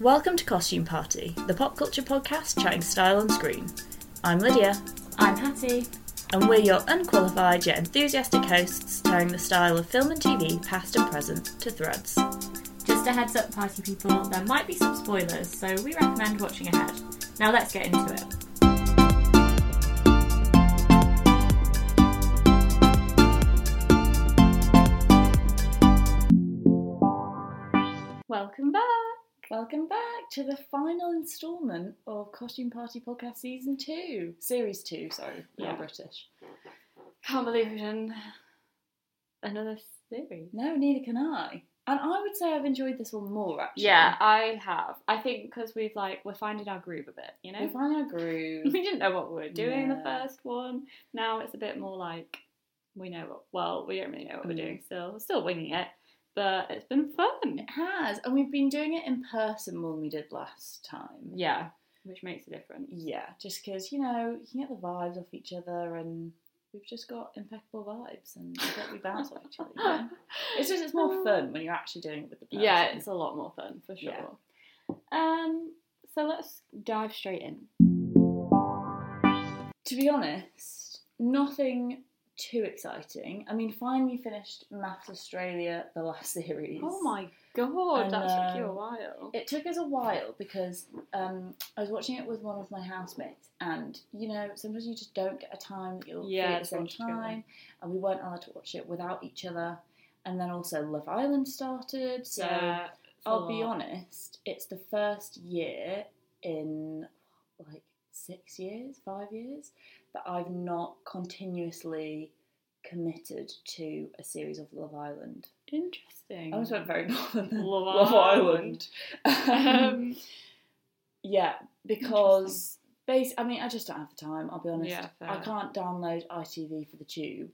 Welcome to Costume Party, the pop culture podcast chatting style on screen. I'm Lydia, I'm Hattie. and we're your unqualified yet enthusiastic hosts tearing the style of film and TV, past and present, to threads. Just a heads up, party people, there might be some spoilers, so we recommend watching ahead. Now let's get into it. Welcome back. Welcome back to the final instalment of Costume Party Podcast Season 2. Series 2, sorry, we're Yeah. British. Can't believe we've done another series. No, neither can I. And I would say I've enjoyed this one more, actually. Yeah, I have. I think because we've like we're finding our groove a bit, you know. We find our groove. we didn't know what we were doing the first one. Now it's a bit more like we know what. Well, we don't really know what we're Mm. doing still. We're still winging it, but it's been fun. It has, and we've been doing it in person more than we did last time. Yeah, which makes a difference. Yeah, just because, you know, you can get the vibes off each other and we've just got impeccable vibes and we bounce off each other. Know? It's just, it's more fun when you're actually doing it with the person. Yeah, it's a lot more fun for sure. Yeah. Um, so let's dive straight in. To be honest, nothing too exciting. I mean, finally finished MAFS Australia, the last series. Oh my god, And, that took you a um, while. It took us a while because um, I was watching it with one of my housemates, and you know, sometimes you just don't get a time that you'll Yeah, free at the same time, and we weren't allowed to watch it without each other. And then also Love Island started, so yeah, I'll be honest, it's the first year in like six years, five years, that I've not continuously committed to a series of Love Island. Interesting. I almost went very northern. Love Love Island. Um, yeah, because bas- I mean, I just don't have the time. I'll be honest. Yeah, I can't download ITV for the tube,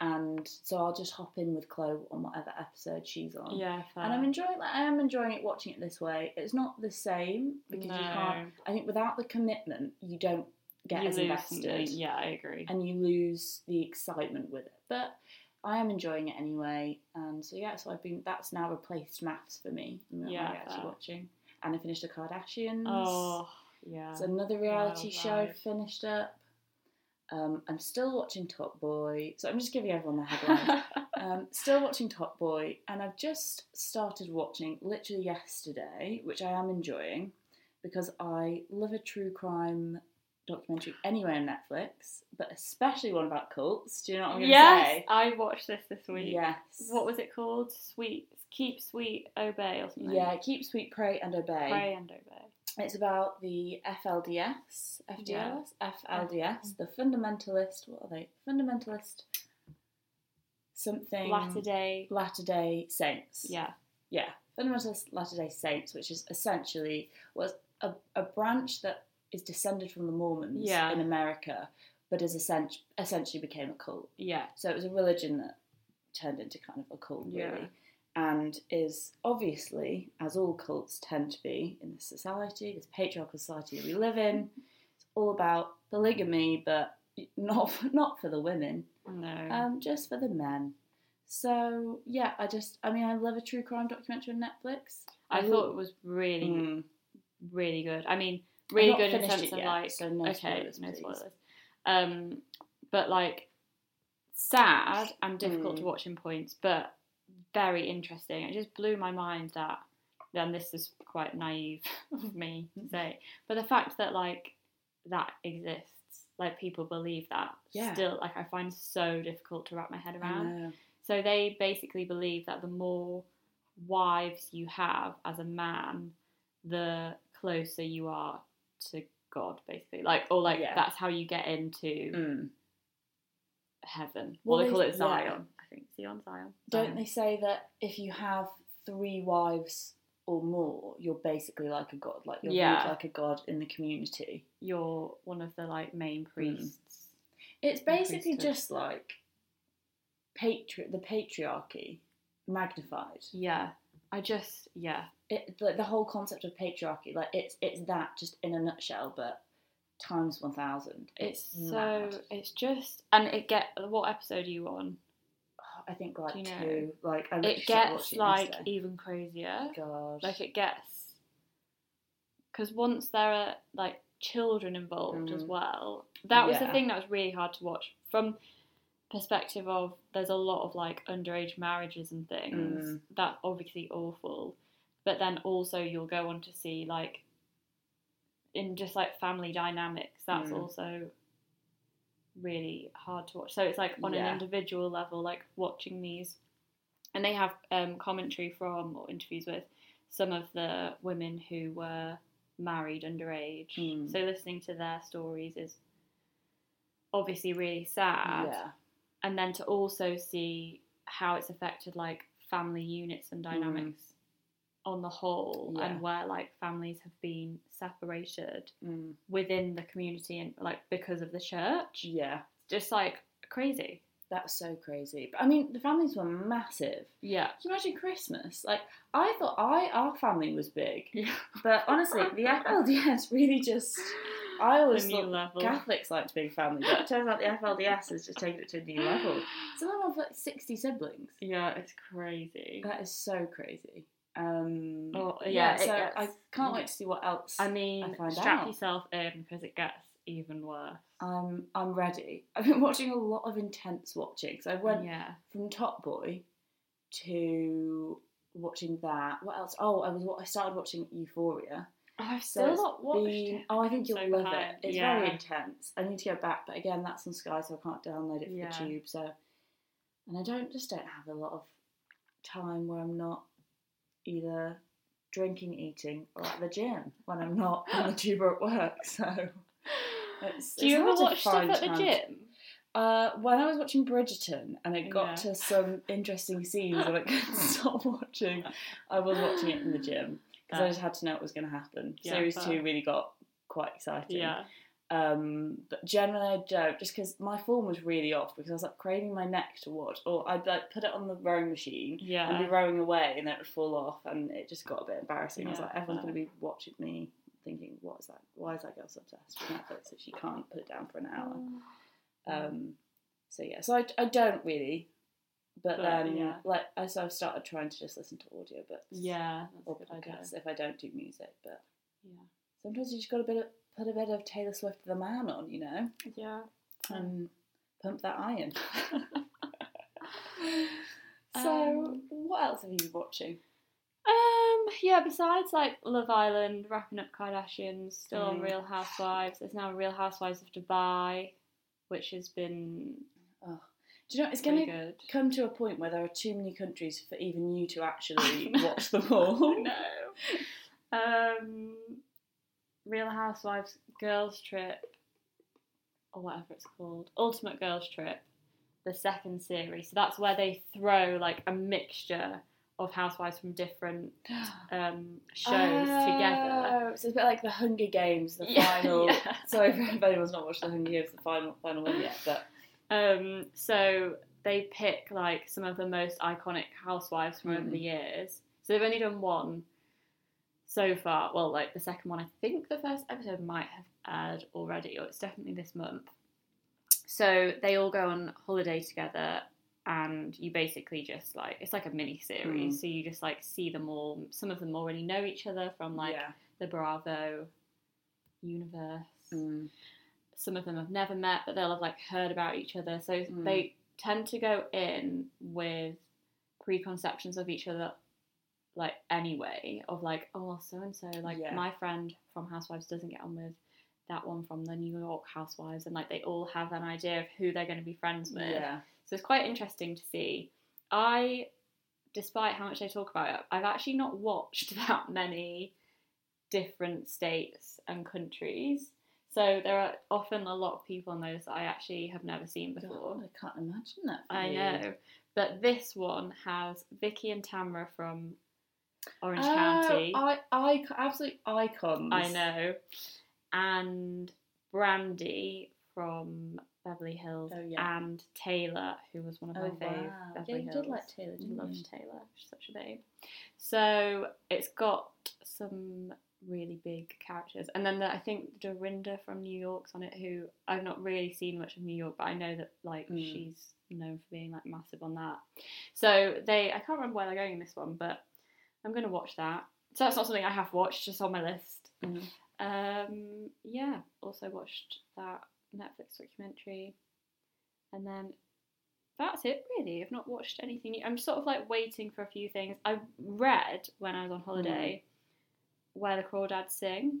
and so I'll just hop in with Chloe on whatever episode she's on. yeah, fair. And I'm enjoying like I am enjoying it watching it this way. It's not the same because you can't I think without the commitment you don't get You as invested. Yeah, I agree. and you lose the excitement with it. But I am enjoying it anyway. And so yeah, so I've been that's now replaced MAFS for me. I'm Yeah, actually fair. watching. And I finished the Kardashians. Oh, yeah. It's another reality Wow, show right. finished up. Um, I'm still watching Top Boy. So I'm just giving everyone the headline. Um, still watching Top Boy, and I've just started watching literally yesterday, which I am enjoying because I love a true crime documentary anyway on Netflix, but especially one about cults. Do you know what I'm going to yes, say? I watched this this week. Yes. What was it called? Sweet, keep sweet, obey, or something. Yeah, keep sweet, pray, and obey. pray and obey. It's about the FLDS, FDLS, Yeah. FLDS, the fundamentalist. What are they? Fundamentalist. Something. Latter Day. Latter Day Saints. Yeah, yeah, Fundamentalist Latter Day Saints, which is essentially was a, a branch that is descended from the Mormons Yeah. in America, but is essen- essentially became a cult. yeah, So it was a religion that turned into kind of a cult, really, Yeah. and is obviously, as all cults tend to be in this society, this patriarchal society that we live in, it's all about polygamy, but not not for the women no. um, just for the men. So yeah, I just I mean I love a true crime documentary on Netflix. I will- thought it was really, Mm. really good. I mean, really good in sense of yet, like, so no okay, spoilers, no spoilers. Um, but like, sad and difficult to Mm. watch in points, but very interesting. It just blew my mind that. Then this is quite naive of me to say, but the fact that like that exists, like people believe that, Yeah. still like I find so difficult to wrap my head around. So they basically believe that the more wives you have as a man, the closer you are to God, basically. Like, or like Yeah. that's how you get into Mm. heaven. Well, Well, they call it Zion. yeah. I think Zion, Zion. Don't they say that if you have three wives or more, you're basically like a god, like you're Yeah. like a god in the community. You're one of the like main Mm. priests. It's basically just like patri- the patriarchy magnified. Yeah. I just yeah. it like the whole concept of patriarchy like it's it's that just in a nutshell but times 1000 It's, it's, so it's just and it get what episode are you on? Oh, i think like you know? two like I It gets like yesterday. even crazier. god Like it gets because once there are like children involved as Mm. well, that was the thing that was really hard to watch from perspective of there's a lot of like underage marriages and things Mm. that's obviously awful but then also you'll go on to see like in just like family dynamics that's Mm. also really hard to watch so it's like on Yeah. an individual level like watching these and they have um, commentary from or interviews with some of the women who were married underage Mm. so listening to their stories is obviously really sad yeah. And then to also see how it's affected like family units and dynamics on the whole Mm. Yeah. and where like families have been separated Mm. within the community and like because of the church Yeah. just like crazy That's so crazy. But I mean, the families were massive. yeah Can you imagine Christmas? Like, I thought I our family was big, yeah but honestly, the FLDS really just. I always new thought level. Catholics liked big family, but it turns out the FLDS has just taken it to a new level. Some of them have like sixty siblings. yeah it's crazy That is so crazy. Um, Oh, yeah, yeah, so gets- I can't wait to see what else. i mean I find strap out. yourself in because it gets even worse I'm I'm ready. I've been watching a lot of intense watching. So I went yeah from Top Boy to watching that. What else? Oh, I was wa- I started watching Euphoria. Oh, i've So still it's not watched been- it Oh, I think you'll so love it. It's Yeah. very intense. I need to go back, but again, that's on Sky, so I can't download it for Yeah. the tube. So, and I don't just don't have a lot of time where I'm not either drinking, eating, or at the gym when I'm not on the tube or at work. So, it's, do you it's ever hard watch stuff at the time gym Uh, when I was watching Bridgerton and it got Yeah. to some interesting scenes and I couldn't stop watching, I was watching it in the gym because I just had to know what was going to happen. yeah, Series fair. two really got quite exciting. yeah Um, but generally I don't, just because my form was really off because I was like craving my neck to watch, or I'd like put it on the rowing machine yeah. and be rowing away and then it would fall off and it just got a bit embarrassing. Yeah, I was like, everyone's going to be watching me thinking, what is that? Why is that girl so obsessed with Netflix that she can't put it down for an hour? Um, so yeah, so I, I don't really, but, But, then yeah. like I so I've started trying to just listen to audiobooks yeah a or good idea podcasts if I don't do music. But yeah sometimes you just got to bit of, put a bit of Taylor Swift the Man on, you know, yeah and pump that iron. so Um, what else have you been watching? Um, yeah, besides like Love Island, wrapping up Kardashians, still on Mm. Real Housewives. There's now Real Housewives of Dubai, which has been Oh, do you know it's going to come to a point where there are too many countries for even you to actually watch them all? no. Um, Real Housewives Girls Trip, or whatever it's called, Ultimate Girls Trip, the second series. So that's where they throw like a mixture of housewives from different um, shows together. Oh, So it's a bit like the Hunger Games, the Yeah, final. yeah. Sorry if anyone's not watched the Hunger Games, the final final one yet, but Um, so they pick like some of the most iconic housewives from over Mhm. the years. So they've only done one so far. Well, like the second one, I think the first episode might have aired already, or it's definitely this month. So they all go on holiday together, and you basically just like it's like a mini series. Mm. So you just like see them all. Some of them already know each other from like yeah. the Bravo universe Mm. Some of them have never met, but they'll have like heard about each other. So Mm. they tend to go in with preconceptions of each other, like anyway, of like, oh so and so, like Yeah. my friend from Housewives doesn't get on with that one from the New York Housewives, and like they all have an idea of who they're going to be friends with. Yeah. So it's quite interesting to see. I, despite how much they talk about it, I've actually not watched that many different states and countries. So there are often a lot of people on those that I actually have never seen before. God, I can't imagine that. for I you. know. But this one has Vicki and Tamra from Orange Oh, County. I, I, absolute icons. I know. And Brandi from Beverly Hills. Oh, yeah. And Taylor, who was one of Oh my fave wow. Beverly Yeah, Hills. did like Taylor, didn't Loved? Taylor. She's such a babe. So it's got some really big characters. And then the, I think Dorinda from New York's on it, who I've not really seen much of New York, but I know that like Mm. she's known for being like massive on that. So they, I can't remember where they're going in this one, but I'm going to watch that. So that's not something I have watched, just on my list. Mhm. Um, yeah, also watched that Netflix documentary, and then that's it really. I've not watched anything. new. I'm sort of like waiting for a few things. I read when I was on holiday where the crawdads sing.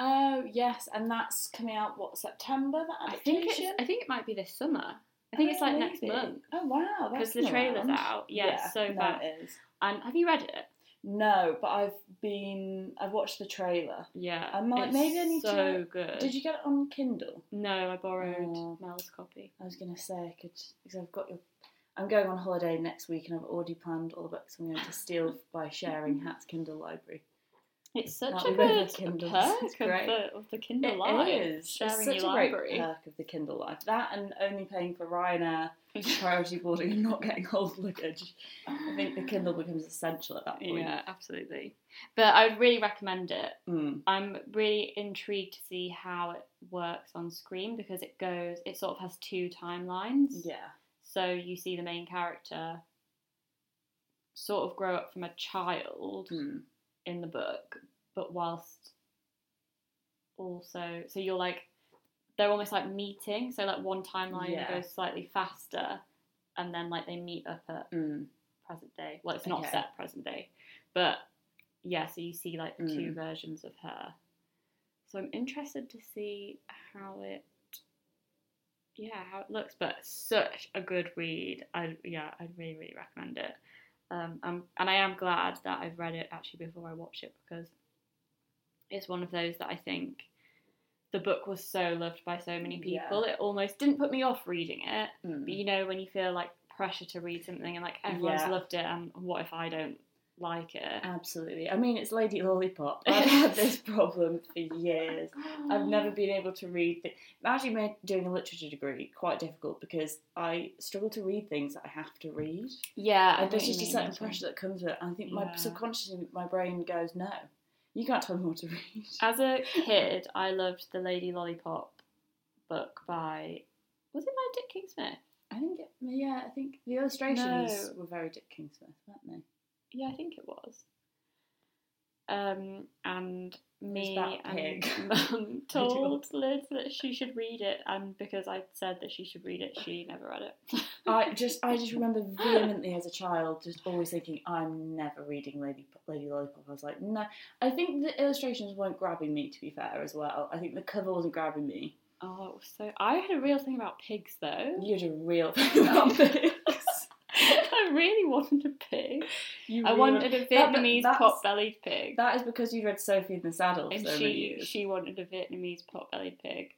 Oh yes, and that's coming out what September? That I think adaptation. it's, I think it might be this summer. I think it's Oh, like next month Oh wow, because the trailer's around. out. Yeah, it's so no, far. it is. And have you read it? No, but I've been. I've watched the trailer. Yeah, I might- it's maybe I need so to- So good. Did you get it on Kindle? No, I borrowed Oh. Mel's copy. I was gonna say I could because I've got your. I'm going on holiday next week and I've already planned all the books I'm going to steal by sharing Hat's Kindle library. It's such a good Kindles. perk of the, of the Kindle It life. is. Sharing it's such a great perk of the Kindle life. That and only paying for Ryanair priority boarding and not getting hold luggage. I think the Kindle becomes essential at that point. Yeah, absolutely. But I would really recommend it. Mm. I'm really intrigued to see how it works on screen because it goes, it sort of has two timelines. Yeah. So you see the main character sort of grow up from a child Mm. In the book, but whilst also, so you're like, they're almost like meeting. So like one timeline Yeah. goes slightly faster, and then like they meet up at Mm. present day. Well, it's not Okay. set present day, but yeah. So you see like two Mm. versions of her. So I'm interested to see how it, yeah, how it looks. But such a good read. I yeah, I'd really really recommend it. Um, um, and I am glad that I've read it actually before I watched it because it's one of those that I think the book was so loved by so many Yeah. people. It almost didn't put me off reading it. Mm. But you know, when you feel like pressure to read something and like everyone's Yeah. loved it, and what if I don't like it? Absolutely. I mean, it's Lady Lollipop. I've had this problem for years. I've never been able to read. Th- it actually made doing a literature degree quite difficult because I struggle to read things that I have to read. Yeah, I And there's just a certain pressure that comes with it. I think my Yeah. subconsciously, my brain goes, no, you can't tell me what to read. As a kid, I loved the Lady Lollipop book by was it by Dick King Smith? I think, it, yeah, I think the illustrations No. were very Dick King Smith, weren't they? Yeah, I think it was. Um, and me and pig. mum told Liz that she should read it, and because I said that she should read it, she never read it. I just, I just remember vehemently as a child, just always thinking, I'm never reading Lady Lady Lollipop. I was like, no. I think the illustrations weren't grabbing me. To be fair, as well, I think the cover wasn't grabbing me. oh, so. I had a real thing about pigs though. You had a real thing about pigs. I really wanted a pig. You I really- wanted a Vietnamese that's- pot-bellied pig, That is because you read Sophie in the Saddle and so she she wanted a Vietnamese pot-bellied pig.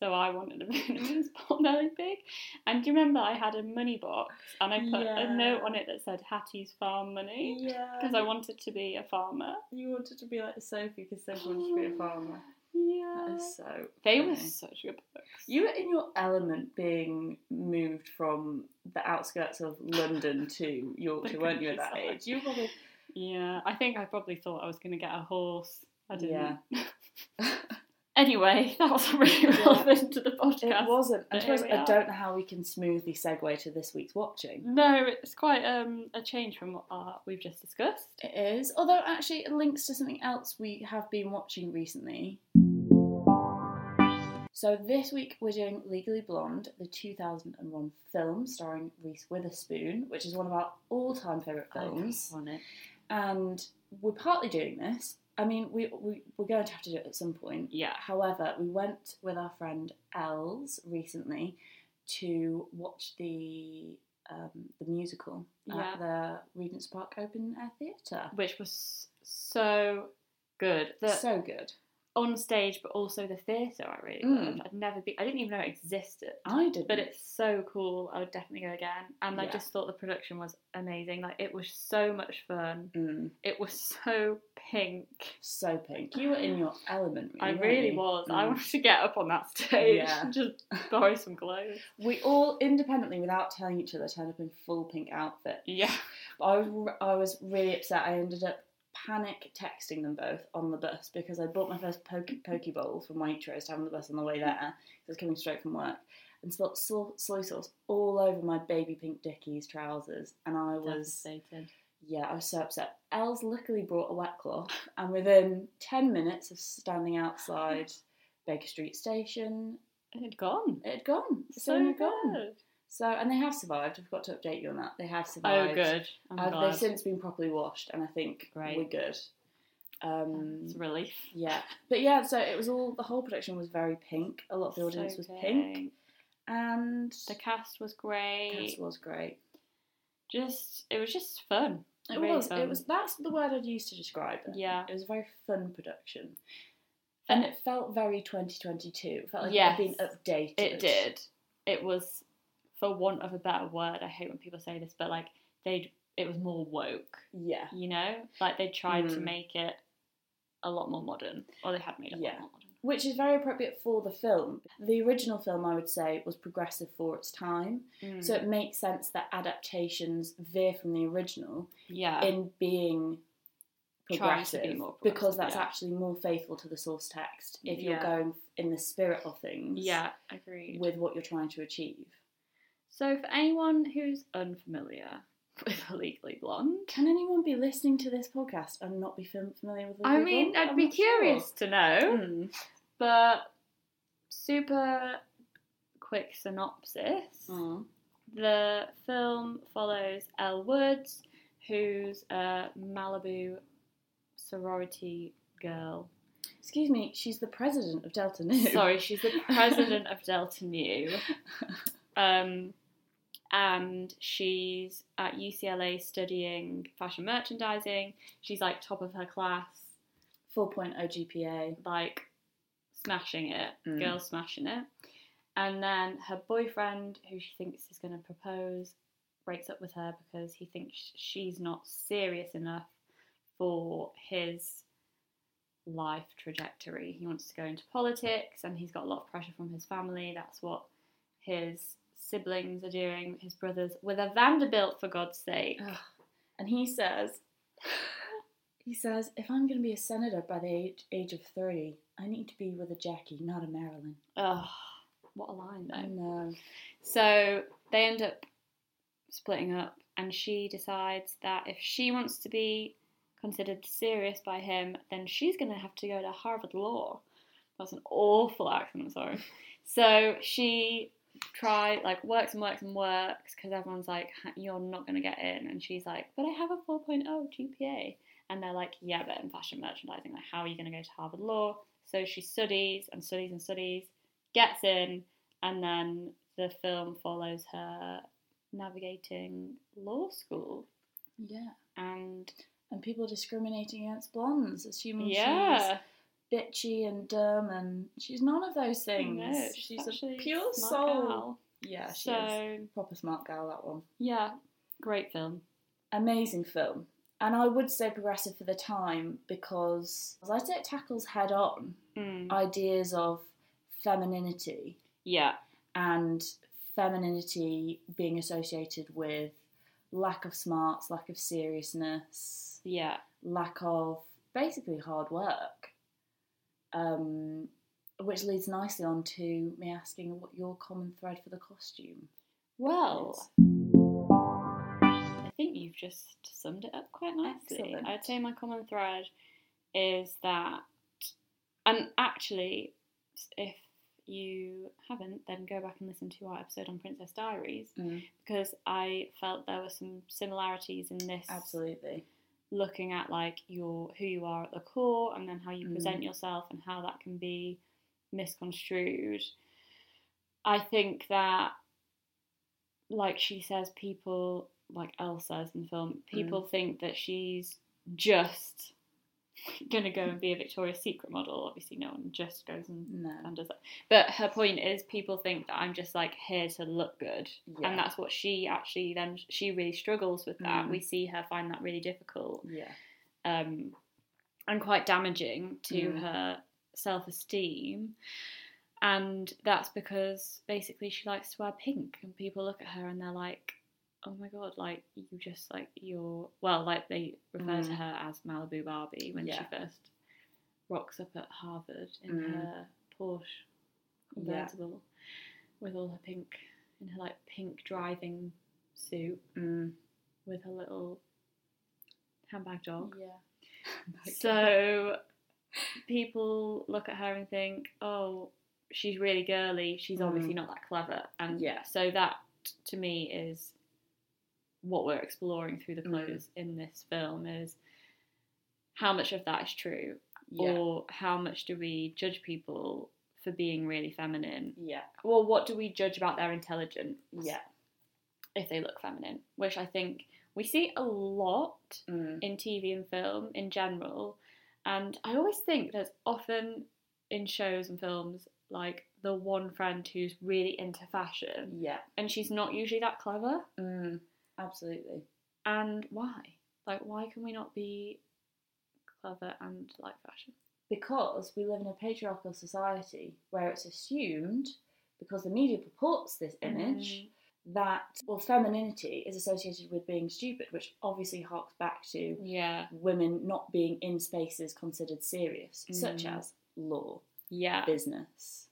So I wanted a Vietnamese pot-bellied pig. And do you remember I had a money box and I put Yeah. a note on it that said Hattie's farm money Yeah, because I wanted to be a farmer. you wanted to be like Sophie because Sophie wanted to be a oh. farmer. Yeah. That is so. They funny. were such good books. You were in your element being moved from the outskirts of London to Yorkshire, weren't you, at that age? You probably. Yeah, I think I probably thought I was going to get a horse. I didn't. Yeah. Anyway, that wasn't really relevant to the podcast. It wasn't. I suppose I don't know how we can smoothly segue to this week's watching. No, it's quite um, a change from what uh, we've just discussed. It is, although actually it links to something else we have been watching recently. So this week we're doing Legally Blonde, the 2001 film starring Reese Witherspoon, which is one of our all-time favourite films. on it. And we're partly doing this. I mean, we, we we're going to have to do it at some point. Yeah. However, we went with our friend Els recently to watch the um, the musical Yeah. at the Regent's Park Open Air Theatre. Which was so good. The So good. On stage, but also the theatre. I really Mm. loved. I'd never be. I didn't even know it existed. I did, But it's so cool. I would definitely go again. And I just thought the production was amazing. Like it was so much fun. mm, It was so pink. so pink. You were in your element. I really was. I Mm. wanted to get up on that stage Yeah. and just borrow some clothes. We all independently, without telling each other, turned up in full pink outfits. Yeah. But I was, I was really upset. I ended up panic texting them both on the bus because I bought my first poke, poke bowl from Waitrose to have on the bus on the way there. I was coming straight from work. And spilled so- soy sauce all over my baby pink Dickies trousers. And I was, Devastated. Yeah, I was so upset. Els luckily brought a wet cloth, and within 10 minutes of standing outside Baker Street Station, It had gone. it had gone. The So gone. good. So, and they have survived. I've got to update you on that. They have survived. Oh, good. Uh, they've since been properly washed, and I think Great. we're good. Um, It's a relief. yeah, but yeah, so it was all the whole production was very pink. A lot of the audience So was pink, and The cast was great. cast was great. Just it was just fun. It Really was. It was. That's the word I'd use to describe it. Yeah. It was a very fun production, and it felt very 2022. It felt like Yes. it had been updated. It did. It was, for want of a better word, I hate when people say this, but like they, it was more woke. Yeah. You know, like they tried to Mm. make it a lot more modern, or they had made it a Yeah. lot more modern. Which is very appropriate for the film. The original film, I would say, was progressive for its time. Mm. So it makes sense that adaptations veer from the original yeah, in being to be progressive, because that's yeah. actually more faithful to the source text if you're going in the spirit of things yeah, agreed. with what you're trying to achieve. So for anyone who's unfamiliar with Legally Blonde, Can anyone be listening to this podcast and not be fam- familiar with? I Legally mean, Blonde? I'd I'm be not curious to know. Mm. But super quick synopsis. Mm. The film follows Elle Woods, who's a Malibu sorority girl. Excuse me, she's the president of Delta Nu. Sorry, she's the president of Delta Nu. Um, and she's at UCLA studying fashion merchandising. She's like top of her class, 4.0 GPA. like smashing it, Mm. girl smashing it. And then her boyfriend, who she thinks is going to propose, breaks up with her because he thinks she's not serious enough for his life trajectory. He wants to go into politics and he's got a lot of pressure from his family. That's what his siblings are doing, his brothers, with a Vanderbilt, for God's sake. Ugh. And he says, he says, if I'm going to be a senator by the age, age of 30, I need to be with a Jackie, not a Marilyn. Ugh, what a line, though. I know. So they end up splitting up, and she decides that if she wants to be considered serious by him, then she's going to have to go to Harvard Law. That's an awful accent, sorry. So she try like works and works and works because everyone's like, you're not going to get in, and she's like, but I have a 4.0 GPA, and they're like, yeah, but in fashion merchandising, like, how are you going to go to Harvard Law? So she studies and studies and studies, gets in, and then the film follows her navigating law school Yeah. and And people discriminating against blondes, assuming yeah she's bitchy and dumb, and she's none of those things. no, she's actually a pure soul. gal. Yeah, she so is. Proper smart gal, that one. yeah great film amazing film. And I would say progressive for the time because as I'd say it tackles head on Mm. ideas of femininity yeah and femininity being associated with lack of smarts, lack of seriousness, yeah lack of basically hard work. Um, which leads nicely on to me asking what your common thread for the costume well. I think you've just summed it up quite nicely. Excellent. I'd say my common thread is that, and actually, if you haven't, then go back and listen to our episode on Princess Diaries Mm, because I felt there were some similarities in this. absolutely. Looking at like your who you are at the core, and then how you Mm. present yourself, and how that can be misconstrued. I think that, like she says, people like Elle says in the film, people think that she's just gonna go and be a Victoria's Secret model. Obviously, no one just goes and, No. and does that. But her point is, people think that I'm just like here to look good, Yeah. and that's what she actually then she really struggles with that. Mm. We see her find that really difficult Yeah. um, and quite damaging to Mm. her self esteem. And that's because basically she likes to wear pink, and people look at her and they're like, oh my god, like you just like you're well, like they refer to Mm. her as Malibu Barbie when Yeah. she first rocks up at Harvard in Mm. her Porsche Yeah. convertible with all her pink, in her like pink driving suit Mm. with her little handbag dog. Yeah. So people look at her and think, oh, she's really girly. She's obviously not that clever. And Yeah. so that to me is what we're exploring through the Mm. clothes in this film is how much of that is true yeah. or how much do we judge people for being really feminine yeah. well what do we judge about their intelligence Yeah. if they look feminine which i think we see a lot Mm. in tv and film in general and i always think there's often in shows and films like the one friend who's really into fashion Yeah. and she's not usually that clever Mm. Absolutely. and why like why can we not be clever and like fashion because we live in a patriarchal society where it's assumed, because the media purports this image, that well, femininity is associated with being stupid, which obviously harks back to yeah women not being in spaces considered serious, such Mm. as law, yeah business.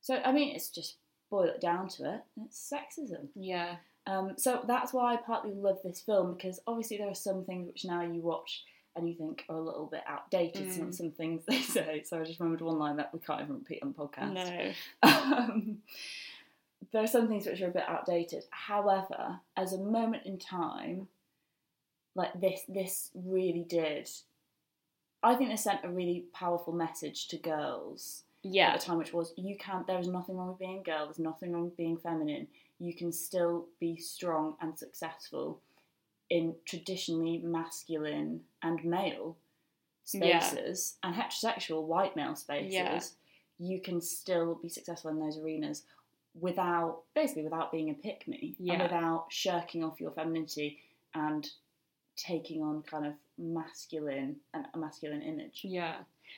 So I mean, it's just boil it down to it. It's sexism. yeah Um, so that's why I partly love this film because obviously there are some things which now you watch and you think are a little bit outdated. Some Mm. some things they say. So I just remembered one line that we can't even repeat on the podcast. no Um, there are some things which are a bit outdated. However, as a moment in time, like this, this really did. I think this sent a really powerful message to girls yeah at the time, which was you can't. There is nothing wrong with being a girl. There's nothing wrong with being feminine. You can still be strong and successful in traditionally masculine and male Yeah. spaces and heterosexual white male spaces. Yeah. You can still be successful in those arenas without basically without being a pick me and without shirking off your femininity and taking on kind of masculine and a masculine image. Yeah.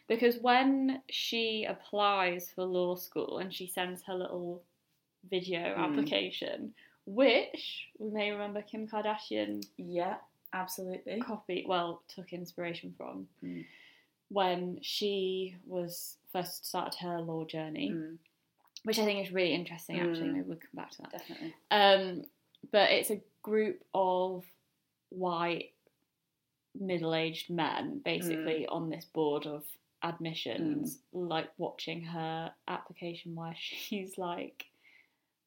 Because when she applies for law school and she sends her little video Mm. application, which we may remember Kim Kardashian Yeah, absolutely. copied, well, took inspiration from, Mm. when she was first started her law journey, Mm, which I think is really interesting actually. Mm. Maybe we'll come back to that. definitely. Um, but it's a group of white middle-aged men basically on this board of admissions like watching her application where she's like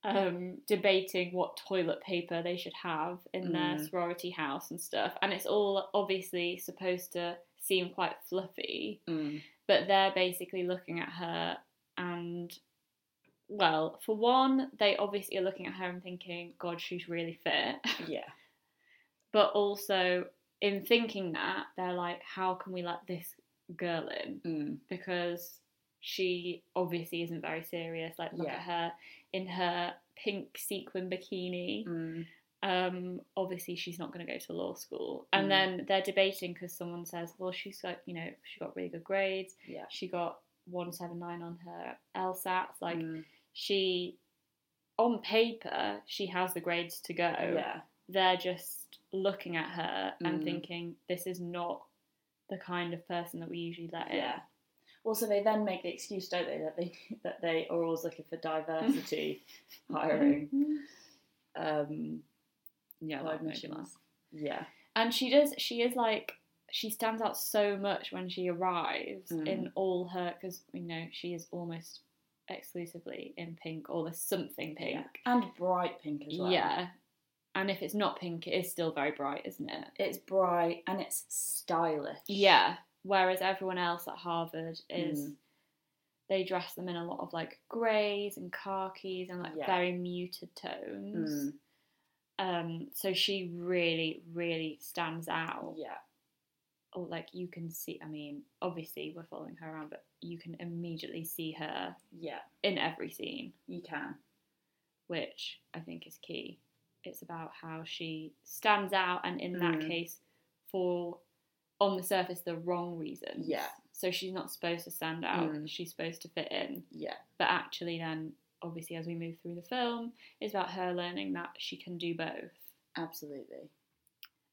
um, debating what toilet paper they should have in their Mm. sorority house and stuff and it's all obviously supposed to seem quite fluffy Mm. but they're basically looking at her and well for one they obviously are looking at her and thinking god she's really fit Yeah. but also in thinking that they're like how can we let this girl in Mm. because she obviously isn't very serious like look Yeah. at her in her pink sequin bikini Mm. um, obviously she's not going to go to law school. And Mm. then they're debating because someone says, well, she's got, you know, she got really good grades. Yeah. She got 179 on her LSATs. Like, Mm. she, on paper, she has the grades to go. yeah. They're just looking at her and Mm. thinking, this is not the kind of person that we usually let in. Also, they then make the excuse, don't they, that they that they are always looking for diversity hiring. Um, Yeah, for that made me laugh. Yeah. And she does. She is like she stands out so much when she arrives Mm. in all her because you know she is almost exclusively in pink or there's something pink. Yeah. And bright pink as well. Yeah. And if it's not pink, it is still very bright, isn't it? It's bright and it's stylish. Yeah. Whereas everyone else at Harvard is Mm. they dress them in a lot of like greys and khakis and like Yeah. very muted tones. Mm. Um, so she really, really stands out. Yeah. or like you can see i mean obviously we're following her around but you can immediately see her Yeah. in every scene You can. which i think is key it's about how she stands out and in that Mm. case for on the surface the wrong reasons Yeah. so she's not supposed to stand out Mm. she's supposed to fit in Yeah. but actually then obviously as we move through the film it's about her learning that she can do both Absolutely.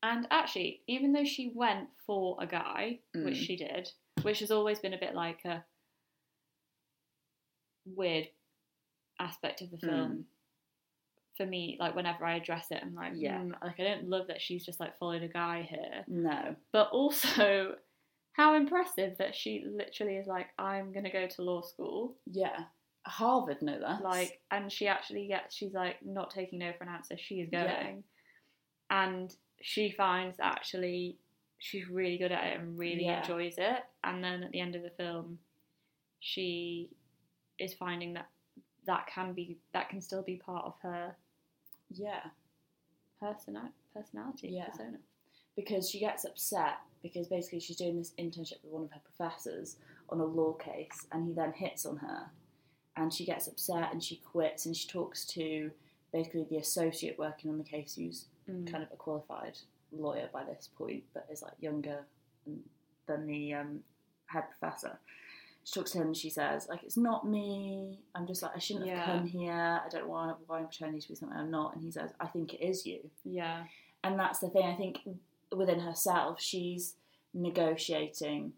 And actually, even though she went for a guy, which Mm. she did, which has always been a bit like a weird aspect of the Mm. For me, like whenever I address it, I'm like, Yeah. "Hmm," like I don't love that she's just like followed a guy here, No. but also how impressive that she literally is like, I'm gonna go to law school, Yeah. Harvard, no less. like, and she actually gets, she's like not taking no for an answer, she is going, Yeah. and she finds that actually she's really good at it and really Yeah. enjoys it, and then at the end of the film, she is finding that that can be that can still be part of her yeah. persona, personality Yeah. persona. because she gets upset because basically she's doing this internship with one of her professors on a law case and he then hits on her and she gets upset and she quits and she talks to basically the associate working on the case who's Mm. kind of a qualified lawyer by this point but is like younger than, than the um, head professor she talks to him and she says like it's not me. I'm just like i shouldn't have Yeah. come here. I don't know why, why i'm pretending to be something i'm not. And he says i think it is you. Yeah, and that's the thing. I think within herself she's negotiating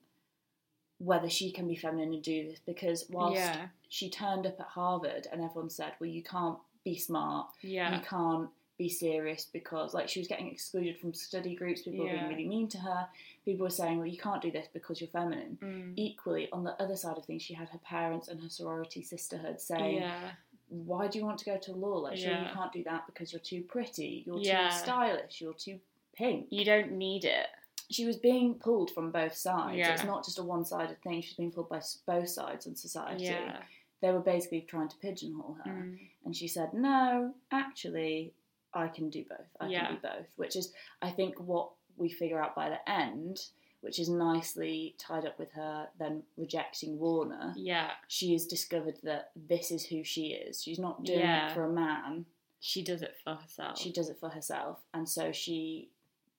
whether she can be feminine and do this because whilst yeah, she turned up at harvard and everyone said well you can't be smart. Yeah, you can't be serious because like she was getting excluded from study groups people were being really mean to her people were saying well you can't do this because you're feminine Mm. equally on the other side of things she had her parents and her sorority sisterhood saying yeah, why do you want to go to law like sure you can't do that because you're too pretty you're Yeah. too stylish you're too pink you don't need it. she was being pulled from both sides. Yeah. It's not just a one-sided thing. She's being pulled by both sides in society. Yeah, They were basically trying to pigeonhole her, Mm. and she said, "No, actually, I can do both. I Yeah. can do both." Which is, I think, what we figure out by the end, which is nicely tied up with her then rejecting Warner. yeah. She has discovered that this is who she is. She's not doing Yeah. it for a man. She does it for herself. She does it for herself, and so she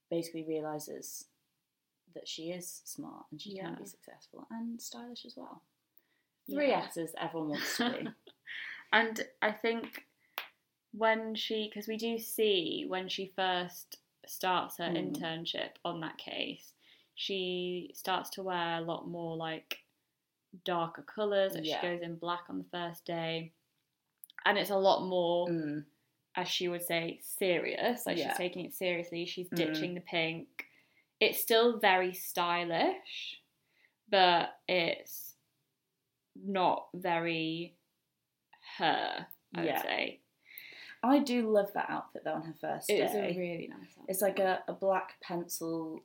basically realizes that she is smart and she can be successful and stylish as well. Three Yeah. S's everyone wants to be. And I think when she, because we do see when she first starts her Mm. internship on that case, she starts to wear a lot more like darker colours. Like Yeah. She goes in black on the first day. And it's a lot more, Mm, as she would say, serious. Like Yeah. she's taking it seriously. She's Mm. ditching the pink. It's still very stylish, but it's not very her, I Yeah. would say. I do love that outfit though on her first day. It's a really nice outfit. it's like a, a black pencil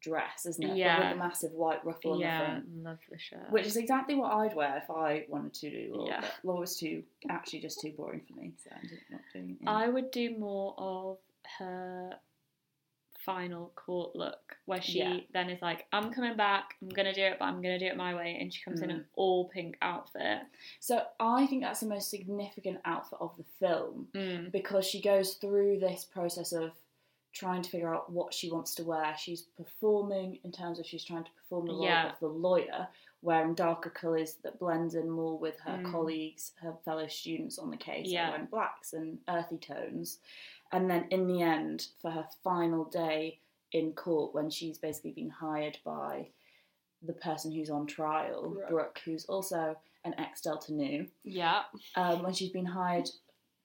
dress, isn't it? But Yeah. with a massive white ruffle on the front. love the shirt. Which is exactly what I'd wear if I wanted to do law. Yeah. But law was too actually just too boring for me, so I ended up not doing it. I would do more of her final court look, where she Yeah. then is like, "I'm coming back. I'm gonna do it, but I'm gonna do it my way," and she comes in Mm. an all pink outfit. So I think that's the most significant outfit of the film Mm. because she goes through this process of trying to figure out what she wants to wear. She's performing in terms of she's trying to perform the role Yeah. of the lawyer, wearing darker colours that blends in more with her Mm. colleagues, her fellow students on the case, Yeah. wearing blacks and earthy tones. And then in the end, for her final day in court, when she's basically been hired by the person who's on trial, Brooke. Brooke, who's also an ex Delta Nu, Yeah, um, when she's been hired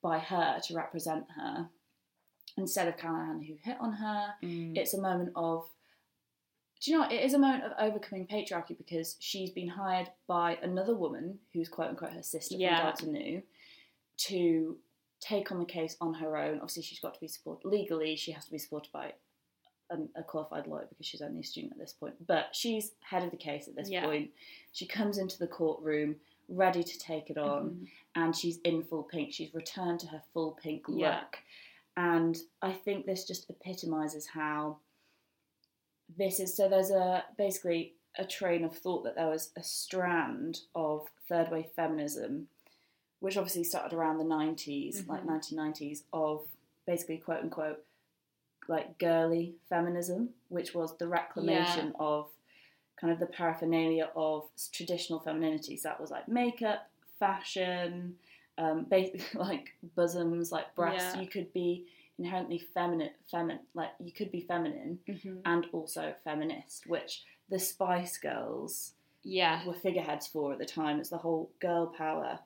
by her to represent her instead of Callahan who hit on her. Mm. It's a moment of do you know what? it is a moment of overcoming patriarchy because she's been hired by another woman who's quote unquote her sister Yeah. from Delta Nu to take on the case on her own. Obviously, she's got to be supported legally. She has to be supported by an, a qualified lawyer because she's only a student at this point. But she's head of the case at this Yeah. point. She comes into the courtroom ready to take it on Mhm. and she's in full pink. She's returned to her full pink look. Yeah. And I think this just epitomizes how this is so there's a basically a train of thought that there was a strand of third wave feminism which obviously started around the 90s like Mhm. 1990s of basically quote unquote like girly feminism which was the reclamation of kind of the paraphernalia of traditional femininity so that was like makeup fashion um, basically like bosoms like breasts Yeah. you could be inherently feminine feminine like you could be feminine Mhm. and also feminist which the spice girls Yeah, were figureheads for at the time it's the whole girl power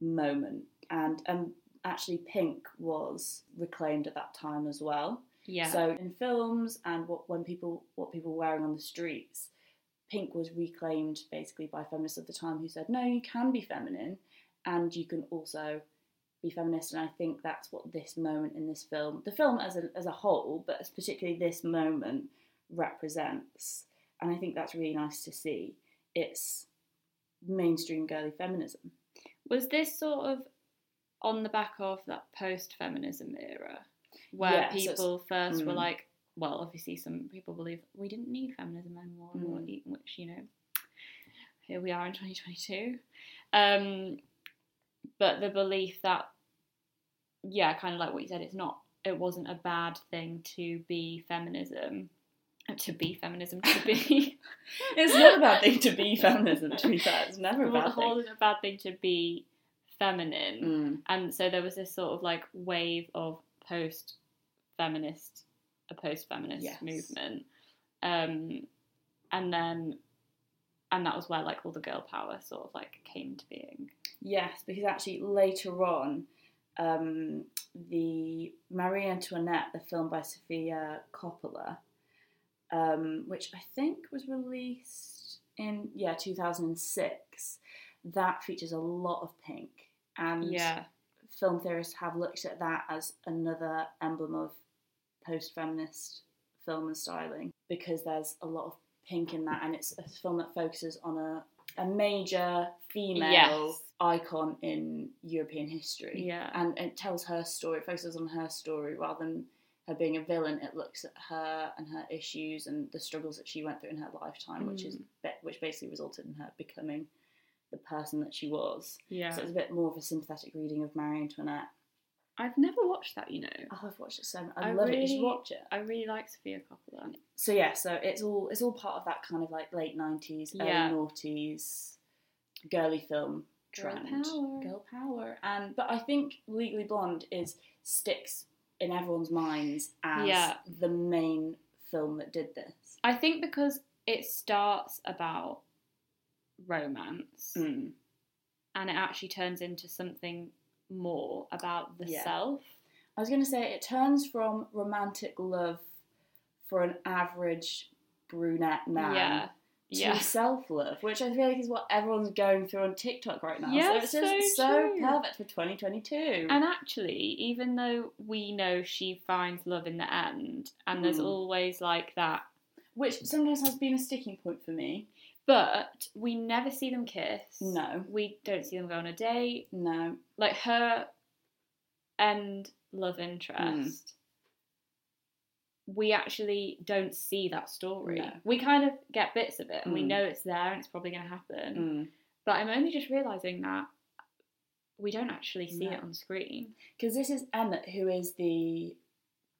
moment and and actually pink was reclaimed at that time as well. Yeah. So in films and what when people what people were wearing on the streets, pink was reclaimed basically by feminists of the time who said, no, you can be feminine and you can also be feminist. And I think that's what this moment in this film, the film as a, as a whole, but particularly this moment, represents. And I think that's really nice to see. It's mainstream girly feminism. Was this sort of on the back of that post feminism era where Yeah, so people first were mm. like, well, obviously some people believe we didn't need feminism anymore, or Mm. which, you know, here we are in 2022. Um, but the belief that, yeah, kind of like what you said, it's not, it wasn't a bad thing to be feminism. To be feminism, to be. It's not a bad thing to be feminism, to be fair. It's never a bad thing. a bad thing to be feminine. Mm. and so there was this sort of like wave of post feminist a post feminist Yes. movement um and then and that was where like all the girl power sort of like came to being Yes, because actually later on, um, the Marie Antoinette, the film by Sofia Coppola, um, which I think was released in yeah 2006, that features a lot of pink, and yeah film theorists have looked at that as another emblem of post-feminist film and styling because there's a lot of pink in that, and it's a film that focuses on a a major female Yes. icon in European history. Yeah. and it tells her story. It focuses on her story rather than her being a villain. It looks at her and her issues and the struggles that she went through in her lifetime, which is Mm. which basically resulted in her becoming the person that she was. yeah So it's a bit more of a sympathetic reading of Marie Antoinette. i've never watched that you know Oh, I've watched it so much. I, I love it. You should watch it. i really like sofia coppola So yeah, so it's all it's all part of that kind of like late nineties, Yeah. early noughties, girly film Girl trend. power. Girl power. And but I think Legally Blonde is sticks in everyone's minds as Yeah. the main film that did this. i think because it starts about romance Mm. and it actually turns into something more about the Yeah. self I was gonna say it turns from romantic love for an average brunette man yeah to yeah self love, which I feel like is what everyone's going through on TikTok right now. Yeah, so it's just so so perfect for 2022. And actually, even though we know she finds love in the end, and there's Mm. always like that, which sometimes has been a sticking point for me. but we never see them kiss. No. We don't see them go on a date. No. Like her end love interest, Mm. We actually don't see that story. No. We kind of get bits of it, and we Mm. know it's there and it's probably going to happen. Mm. But I'm only just realizing that we don't actually see No. it on screen. Because this is Emmett, who is the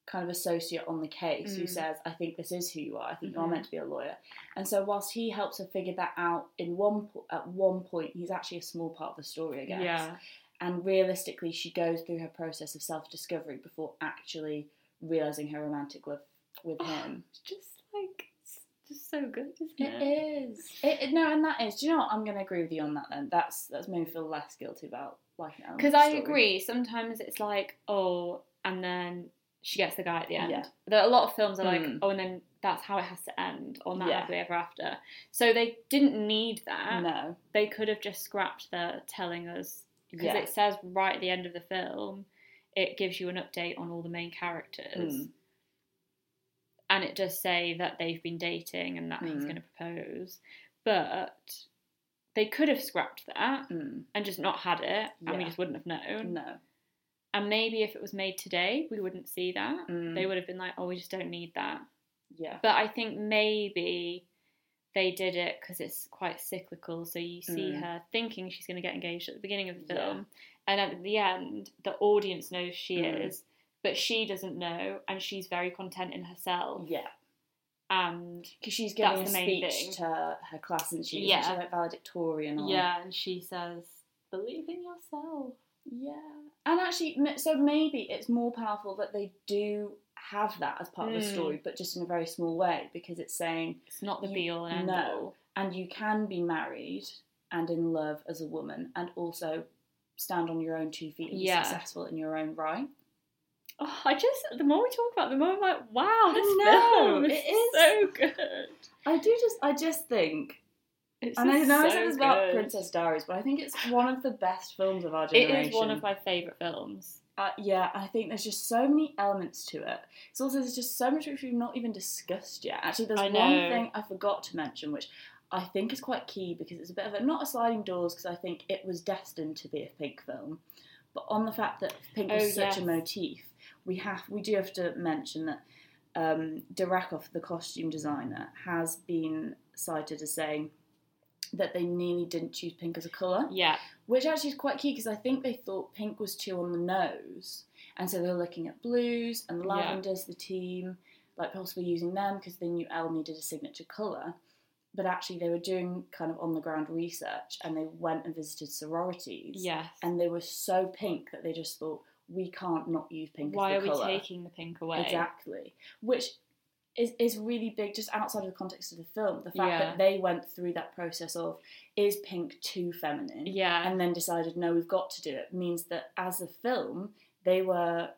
kind of associate on the case, who Mm. says, I think this is who you are. I think you are Mhm. meant to be a lawyer. And so, whilst he helps her figure that out in one po- at one point, he's actually a small part of the story, I guess. Yeah. And realistically, she goes through her process of self discovery before actually realizing her romantic love with him. It's just like it's just so good, isn't it? It is. It, it- no, and that is. Do you know what? I'm going to agree with you on that. Then that's that's made me feel less guilty about liking it. Because I agree. Sometimes it's like, oh, and then she gets the guy at the end. Yeah. There a lot of films are like, Mm. oh, and then that's how it has to end, on that Yeah. happily ever after. So they didn't need that. No. They could have just scrapped the telling us because Yeah. it says right at the end of the film, it gives you an update on all the main characters. Mm. And it does say that they've been dating and that he's Mm. going to propose. But they could have scrapped that Mm. and just not had it, and we just wouldn't have known. No. And maybe if it was made today, we wouldn't see that. Mm. They would have been like, oh, we just don't need that. Yeah. But I think maybe they did it because it's quite cyclical. So you see Mm. her thinking she's going to get engaged at the beginning of the Yeah. And at the end, the audience knows she Mm. is, but she doesn't know, and she's very content in herself. Yeah. And Because she's giving a speech to her, her class, and she? Yeah. She's like valedictorian. Or, yeah, and she says, believe in yourself. Yeah. And actually, so maybe it's more powerful that they do have that as part of the Mm. story, but just in a very small way, because it's saying, It's not the be all and end no. all. and you can be married and in love as a woman, and also stand on your own two feet and Yeah. be successful in your own right. Oh, I just the more we talk about, it, the more I'm like, wow, this film is, it is. so good. I do just, I just think, It's and I know I so said this about. Princess Diaries, but I think it's one of the best films of our generation. It is one of my favourite films. Uh, yeah, I think there's just so many elements to it. It's also there's just so much which we've not even discussed yet. Actually, there's I one thing I forgot to mention, which I think is quite key because it's a bit of a not a sliding doors because I think it was destined to be a pink film, but on the fact that pink was Oh, such yes. a motif, we have we do have to mention that um, the costume designer, has been cited as saying that they nearly didn't choose pink as a colour Yeah, which actually is quite key because I think they thought pink was too on the nose, and so they were looking at blues and Yeah. lavenders. The team, like possibly using them because they knew Elle needed a signature color, but actually they were doing kind of on the ground research, and they went and visited sororities, yes. and they were so pink that they just thought we can't not use pink. Why are the we taking the pink away? Exactly. Which is, is really big just outside of the context of the film. The fact Yeah. that they went through that process of is pink too feminine? Yeah, And then decided no, we've got to do it means that as a film, they were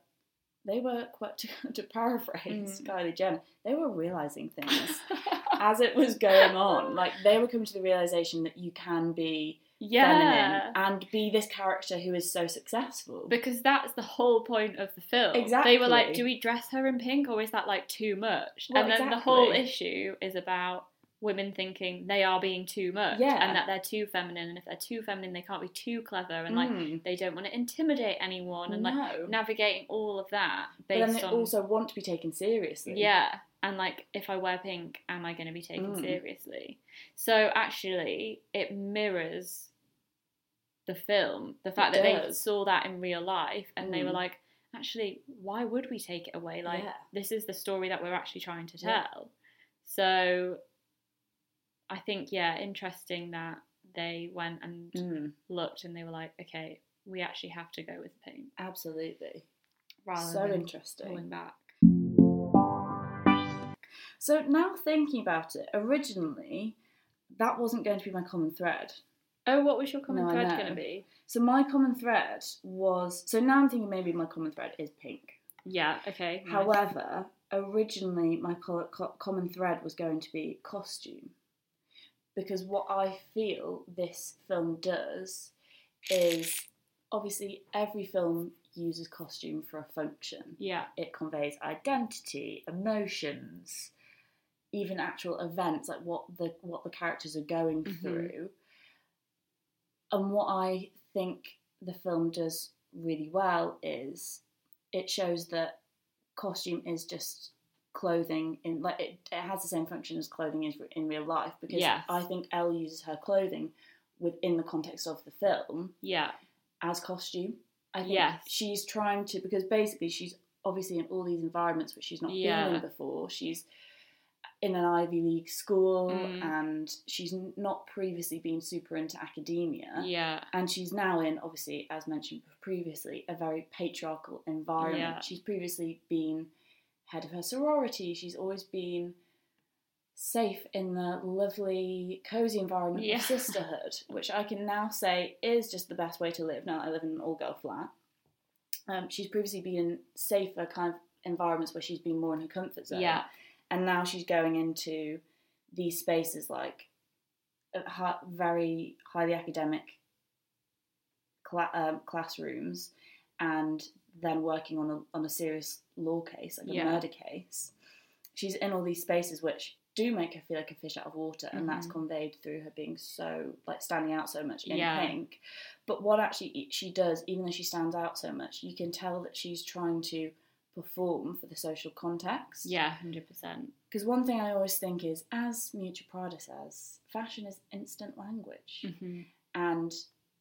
they were quite to, to paraphrase Mm. Kylie Jenner, they were realizing things as it was going on. Like they were coming to the realization that you can be yeah. feminine and be this character who is so successful. Because that's the whole point of the film. Exactly. They were like, do we dress her in pink or is that like too much? Well, and then the whole issue is about women thinking they are being too much Yeah. and that they're too feminine. And if they're too feminine, they can't be too clever and like Mm. they don't want to intimidate anyone and like navigating all of that but then they on. also want to be taken seriously. Yeah, and like if I wear pink, am I going to be taken Mm. seriously? So actually, it mirrors the film. The fact It that they saw that in real life and they were Mm. like, actually, why would we take it away? Like, Yeah. this is the story that we're actually trying to Yeah. tell. So I think, yeah, interesting that they went and Mm, looked and they were like, okay, we actually have to go with pink absolutely. rather so interesting. pulling back. So now thinking about it, originally that wasn't going to be my common thread. Oh, what was your common No, thread going to be? So my common thread was so now I'm thinking maybe my common thread is pink. Yeah, okay. nice. However, originally my co- co- common thread was going to be costume. Because what I feel this film does is obviously every film uses costume for a function. Yeah, It conveys identity, emotions, even actual events like what the what the characters are going Mhm. through. And what I think the film does really well is it shows that costume is just clothing in like it, it has the same function as clothing is in real life because Yes. I think Elle uses her clothing within the context of the film yeah, as costume. I think Yes. she's trying to because basically she's obviously in all these environments which she's not Yeah. been in before. She's in an Ivy League school Mm. and she's not previously been super into academia. yeah, And she's now in, obviously, as mentioned previously, a very patriarchal environment. Yeah. She's previously been head of her sorority. She's always been safe in the lovely, cozy environment Yeah. of sisterhood, which I can now say is just the best way to live now that I live in an all girl flat. Um, she's previously been in safer kind of environments where she's been more in her comfort zone. yeah, And now she's going into these spaces like uh, very highly academic cla- um, classrooms and then working on a, on a serious law case, like a Yeah. murder case. She's in all these spaces which do make her feel like a fish out of water, and that's Mhm. conveyed through her being so like standing out so much in Yeah. pink. But what actually she does, even though she stands out so much, you can tell that she's trying to perform for the social context. yeah, hundred percent. Because one thing I always think is, as Miuccia Prada says, fashion is instant language, Mm-hmm. and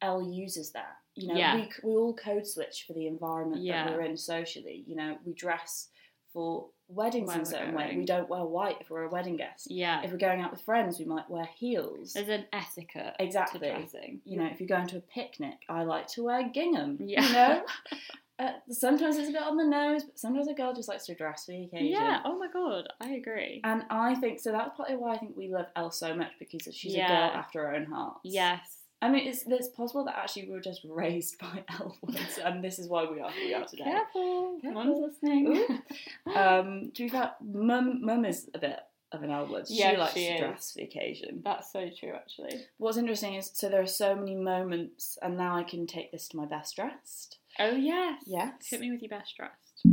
Elle uses that. You know, Yeah. we, we all code switch for the environment Yeah. that we're in socially. You know, we dress for weddings in a certain way. We don't wear white if we're a wedding guest. Yeah, If we're going out with friends, we might wear heels. there's an etiquette Exactly. You know, if you're going to a picnic, I like to wear gingham. Yeah. You know, uh, sometimes it's a bit on the nose, but sometimes a girl just likes to dress for the occasion. Yeah. Oh my god, I agree. And I think so. That's partly why I think we love Elle so much because she's a girl after her own heart. Yes, I mean, it's, it's possible that actually we were just raised by Elle Woods, and this is why we are who we are today. Careful, someone's listening. Um, to be fair, Mum, Mum is a bit of an. Yeah, she likes she to is. dress for the occasion. That's so true, actually. What's interesting is, so there are so many moments, and now I can take this to my best dressed. Oh yes. Yes. Hit me with your best dressed.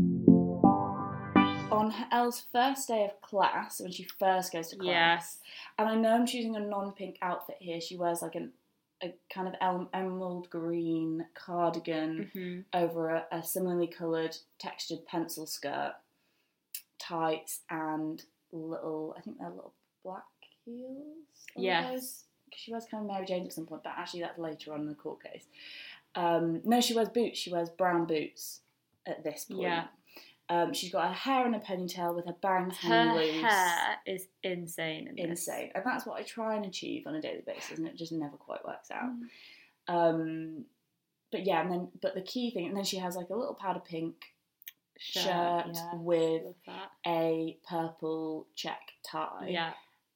On Elle's first day of class, when she first goes to class, Yes. and I know I'm choosing a non-pink outfit here. She wears like an a kind of el- emerald green cardigan hmm over a, a similarly coloured textured pencil skirt, tights, and little I think they're little black heels. Yes. she wears kind of Mary Jane at some point, but actually that's later on in the court case. Um, no, she wears boots. She wears brown boots at this point. Yeah. Um, she's got her hair in a ponytail with her bangs Her hanging loose. hair is insane. In. Insane. And that's what I try and achieve on a daily basis, and it just never quite works out. Mm. Um, but yeah, and then but the key thing, and then she has like a little powder pink shirt, yeah. with a purple check tie. Yeah.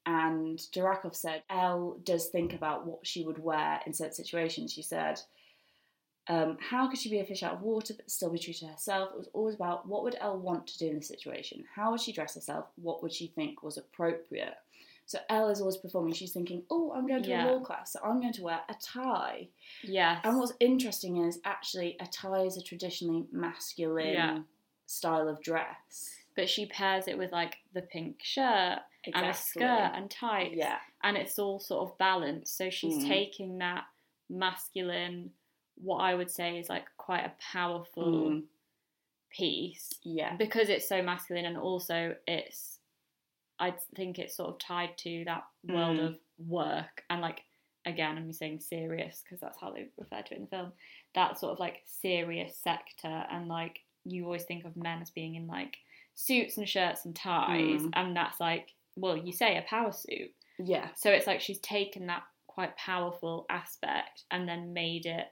And de Rakoff said Elle does think about what she would wear in certain situations. She said, um, "How could she be a fish out of water but still be true to herself?" It was always about what would Elle want to do in this situation. How would she dress herself? What would she think was appropriate? So Elle is always performing. She's thinking, "Oh, I'm going to Yeah. a law class, so I'm going to wear a tie." Yes. And what's interesting is actually a tie is a traditionally masculine Yeah. style of dress. but she pairs it with like the pink shirt and a skirt and tights. Yeah. and it's all sort of balanced. So she's Mm. taking that masculine, what I would say is like quite a powerful Mm. piece Yeah. because it's so masculine, and also it's, I think it's sort of tied to that world Mm. of work and like again, I'm saying serious because that's how they refer to it in the film. That sort of like serious sector, and like you always think of men as being in like suits and shirts and ties, Mm. and that's like, well, you say a power suit. Yeah. So it's like she's taken that quite powerful aspect and then made it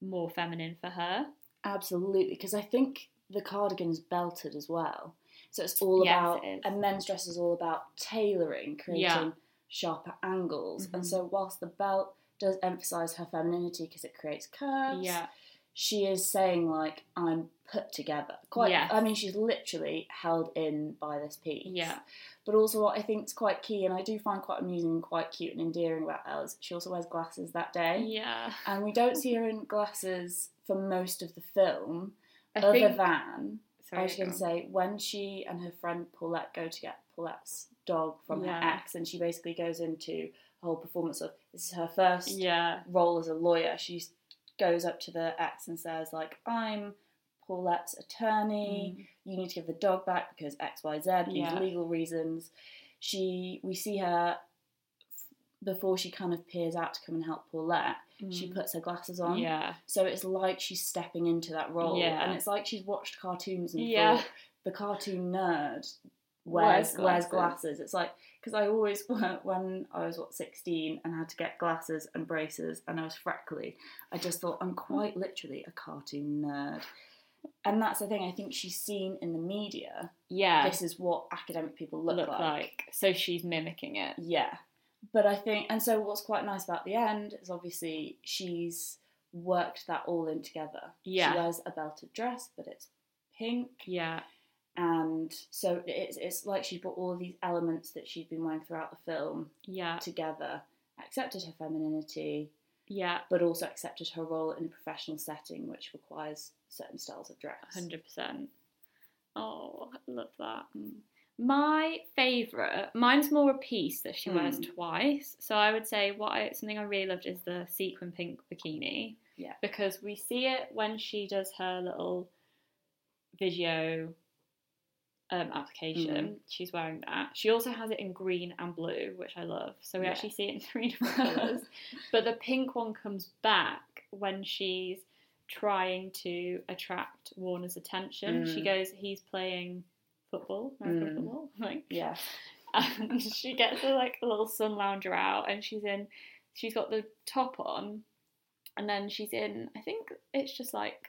more feminine for her. Absolutely, because I think the cardigan's belted as well. So it's all Yes, about, it is. and men's dress is all about tailoring, creating Yeah. sharper angles. Mhm. And so, whilst the belt does emphasize her femininity because it creates curves, Yeah. She is saying like, "I'm put together." Quite. Yes. I mean, she's literally held in by this piece. Yeah. But also, what I think is quite key, and I do find quite amusing and quite cute and endearing about Elle is she also wears glasses that day. Yeah. And we don't see her in glasses for most of the film, I other think. than sorry, I was going to say when she and her friend Paulette go to get Paulette's dog from Yeah. her ex, and she basically goes into a whole performance of this is her first Yeah. role as a lawyer. She goes up to the ex and says like, "I'm Paulette's attorney. Mm. You need to give the dog back because X, Y, Z. These Yeah. legal reasons." She, we see her before she kind of peers out to come and help Paulette. She Mm. puts her glasses on. Yeah. So it's like she's stepping into that role. Yeah. And it's like she's watched cartoons and Yeah. thought the cartoon nerd Wears wears wears glasses. glasses. It's like because I always when I was what sixteen and had to get glasses and braces and I was freckly, I just thought I'm quite literally a cartoon nerd. And that's the thing. I think she's seen in the media. Yeah. This is what academic people look, look like. like. So she's mimicking it. Yeah. But I think, and so what's quite nice about the end is obviously she's worked that all in together. Yeah. She wears a belted dress, but it's pink. Yeah. And so it's, it's like she brought all of these elements that she'd been wearing throughout the film Yeah. together, accepted her femininity, Yeah. but also accepted her role in a professional setting, which requires certain styles of dress. Hundred percent. Oh, I love that. My favourite, mine's more a piece that she wears Mm. twice. So I would say what I, something I really loved is the sequin pink bikini. Yeah. Because we see it when she does her little video um, application. Mm. She's wearing that. She also has it in green and blue, which I love. So we Yeah. actually see it in three different colours. But the pink one comes back when she's trying to attract Warner's attention. She Mm. goes, he's playing football, American Mm. football, like, Yeah. and she gets a, like a little sun lounger out, and she's in, she's got the top on, and then she's in, I think it's just like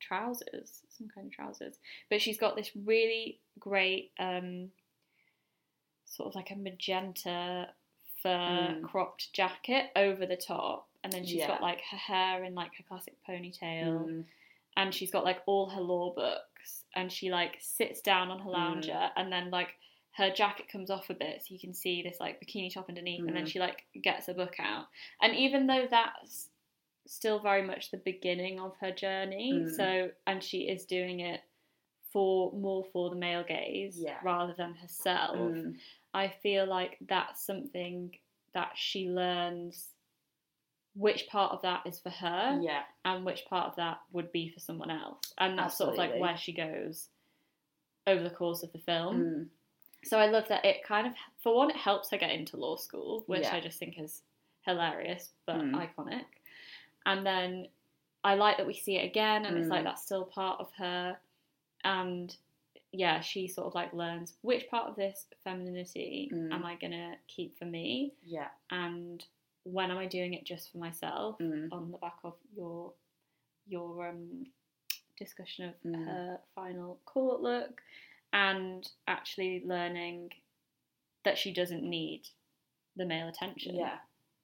trousers, some kind of trousers, but she's got this really great, um, sort of like a magenta fur Mm. cropped jacket over the top, and then she's Yeah. got like her hair in like her classic ponytail, Mm. and she's got like all her law books, and she like sits down on her Mm. lounger, and then like her jacket comes off a bit, so you can see this like bikini top underneath, and then Mm. she like gets a book out, and even though that's still very much the beginning of her journey, Mm. so and she is doing it for more for the male gaze Yeah. rather than herself. Mm. I feel like that's something that she learns which part of that is for her Yeah. and which part of that would be for someone else. And that's sort of like where she goes over the course of the film. Mm. So I love that it kind of, for one, it helps her get into law school, which Yeah. I just think is hilarious but Mm. iconic. And then I like that we see it again, and it's like Mm. that's still part of her. And yeah, she sort of like learns which part of this femininity Mm. am I gonna keep for me, Yeah. and when am I doing it just for myself? Mm. On the back of your your um, discussion of Mm. her final court look, and actually learning that she doesn't need the male attention. Yeah.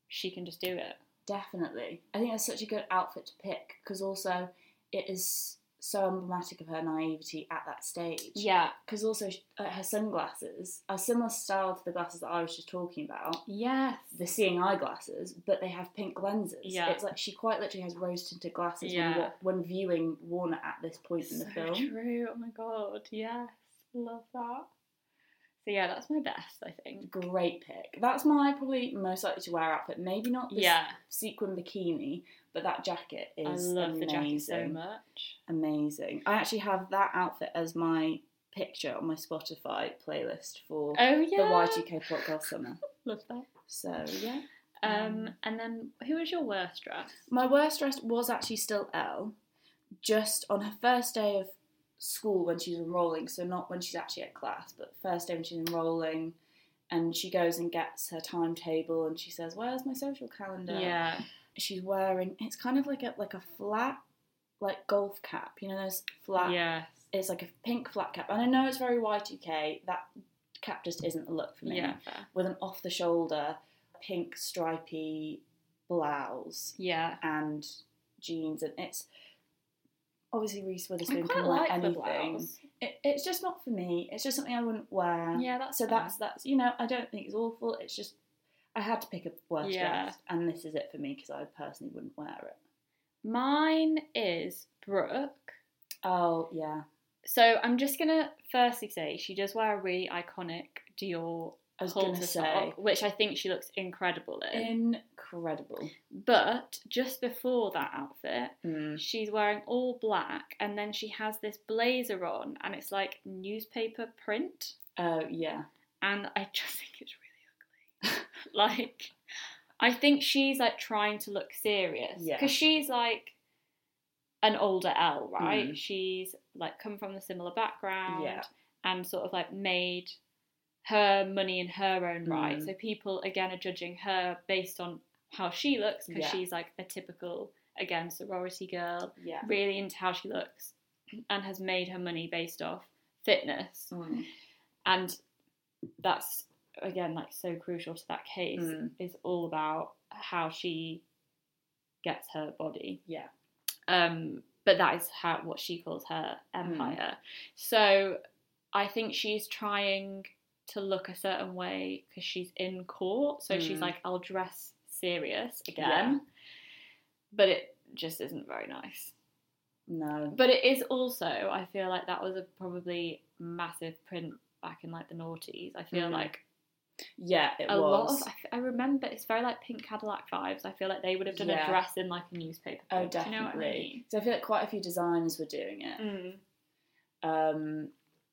she can just do it. Definitely. I think that's such a good outfit to pick because also it is so emblematic of her naivety at that stage. Yeah, Because also sh- uh, her sunglasses are similar style to the glasses that I was just talking about. yes, The seeing eyeglasses, but they have pink lenses. Yeah. It's like she quite literally has rose tinted glasses Yeah. when, when viewing Warner at this point in the film. true. Oh my god, yes, love that. So yeah, that's my best, I think. Great pick. That's my probably most likely to wear outfit. Maybe not this Yeah, sequin bikini, but that jacket is I love amazing. the jacket so much. Amazing. I actually have that outfit as my picture on my Spotify playlist for Oh yeah, the Y2K podcast summer. love that. So yeah. Um, Um, and then who was your worst dress? My worst dress was actually still Elle, just on her first day of school when she's enrolling, so not when she's actually at class, but first day when she's enrolling, and she goes and gets her timetable and she says, Where's my social calendar? Yeah, She's wearing it's kind of like a like a flat like golf cap, you know those flat yes, it's like a pink flat cap. And I know it's very Y2K, that cap just isn't a look for me. yeah, fair. With an off the shoulder pink stripy blouse yeah. and jeans and it's obviously Reese Witherspoon quite can wear like the anything. blouse. It, it's just not for me. It's just something I wouldn't wear. Yeah, that's so fair. that's that's you know I don't think it's awful. It's just I had to pick a worst Yeah. dress, and this is it for me because I personally wouldn't wear it. Mine is Brooke. Oh yeah, So I'm just gonna firstly say she does wear a really iconic Dior I was halter gonna say which I think she looks incredible in. Incredible. But just before that outfit, Mm. she's wearing all black, and then she has this blazer on, and it's like newspaper print, Oh yeah, and I just think it's really ugly. like, I think she's like trying to look serious Yeah. because she's like an older Elle, right? Mm. She's like come from a similar background Yeah. and sort of like made her money in her own right. Mm. So people again are judging her based on how she looks because Yeah. she's like a typical again sorority girl, yeah. really into how she looks and has made her money based off fitness. Mm. And that's again like so crucial to that case Mm. is all about how she gets her body. Yeah. Um, but that is how what she calls her empire. So I think she's trying to look a certain way because she's in court. So she's Mm. like, I'll dress serious again. Yeah. But it just isn't very nice. No. But it is also, I feel like that was a probably massive print back in like the noughties. I feel Mm. like Yeah, it a lot was. of, I, remember it's very like Pink Cadillac vibes. I feel like they would have done Yeah. a dress in like a newspaper. oh, do You know I definitely. mean? So I feel like quite a few designers were doing it. Mm. Um,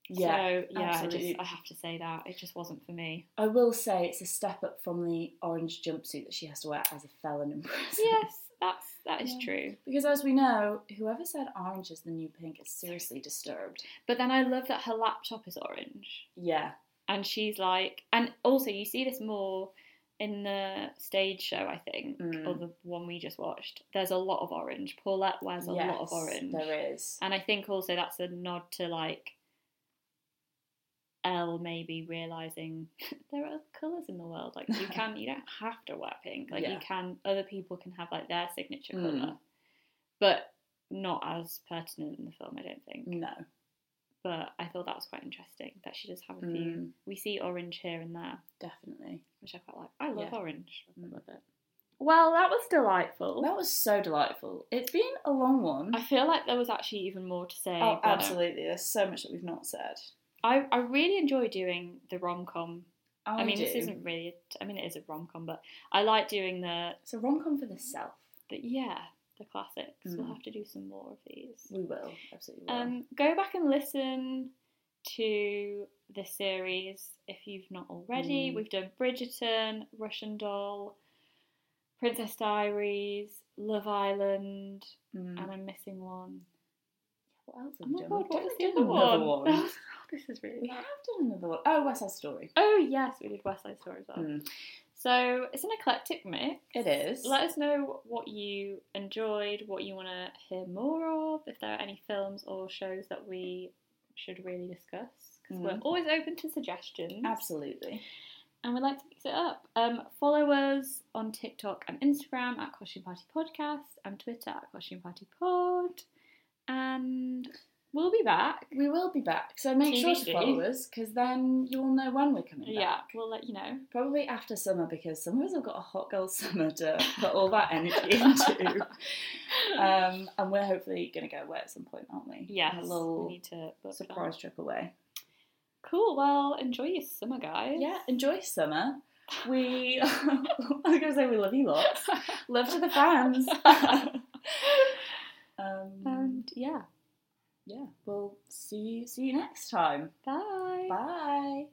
yeah, so yeah, I just I have to say that it just wasn't for me. I will say it's a step up from the orange jumpsuit that she has to wear as a felon in prison. Yes, that's that is Yeah. true. Because as we know, whoever said orange is the new pink is seriously disturbed. But then I love that her laptop is orange, Yeah. and she's like, and also you see this more in the stage show, I think, Mm. or the one we just watched. There's a lot of orange. Paulette wears a lot of orange, There is. and I think also that's a nod to like Elle maybe realizing there are colours in the world. Like you can, you don't have to wear pink. Like Yeah. you can, other people can have like their signature Mm. colour, but not as pertinent in the film. I don't think. No. But I thought that was quite interesting that she does have a few. Mm, We see orange here and there, definitely. which I quite like. I love Yeah. orange. I love it. Well, that was delightful. That was so delightful. It's been a long one. I feel like there was actually even more to say. oh, absolutely. There's so much that we've not said. I, I really enjoy doing the rom com. Oh, I mean, do. this isn't really. A, I mean, it is a rom com, but I like doing the, It's a rom com for the self. But yeah the classics. We'll Mm. have to do some more of these. We will. Absolutely will. Um, go back and listen to the series if you've not already. Mm. We've done Bridgerton, Russian Doll, Princess Diaries, Love Island, Mm. and I'm missing one. What else Oh have we my done? god, what was the other one? one. this is really we have done another one. Oh, West Side Story. Oh yes, we did West Side Story as well. Mm. So it's an eclectic mix. It is. Let us know what you enjoyed, what you want to hear more of, if there are any films or shows that we should really discuss. Because we're Mhm. always open to suggestions Absolutely. and we'd like to mix it up. Um, follow us on TikTok and Instagram at Costume Party Podcast and Twitter at Costume Party Pod. And we'll be back. We will be back, so make sure to follow us because then you will know when we're coming back. Yeah, we'll let you know. Probably after summer because some of us have got a hot girl summer to put all that energy into. Um, and we're hopefully going to go away at some point, aren't we? yes, A we need to surprise trip away. Cool. Well, enjoy your summer, guys. Yeah, enjoy summer. We, I was going to say we love you lots. Love to the fans. um, and yeah. Yeah, we'll see you, see you next time. Bye. Bye.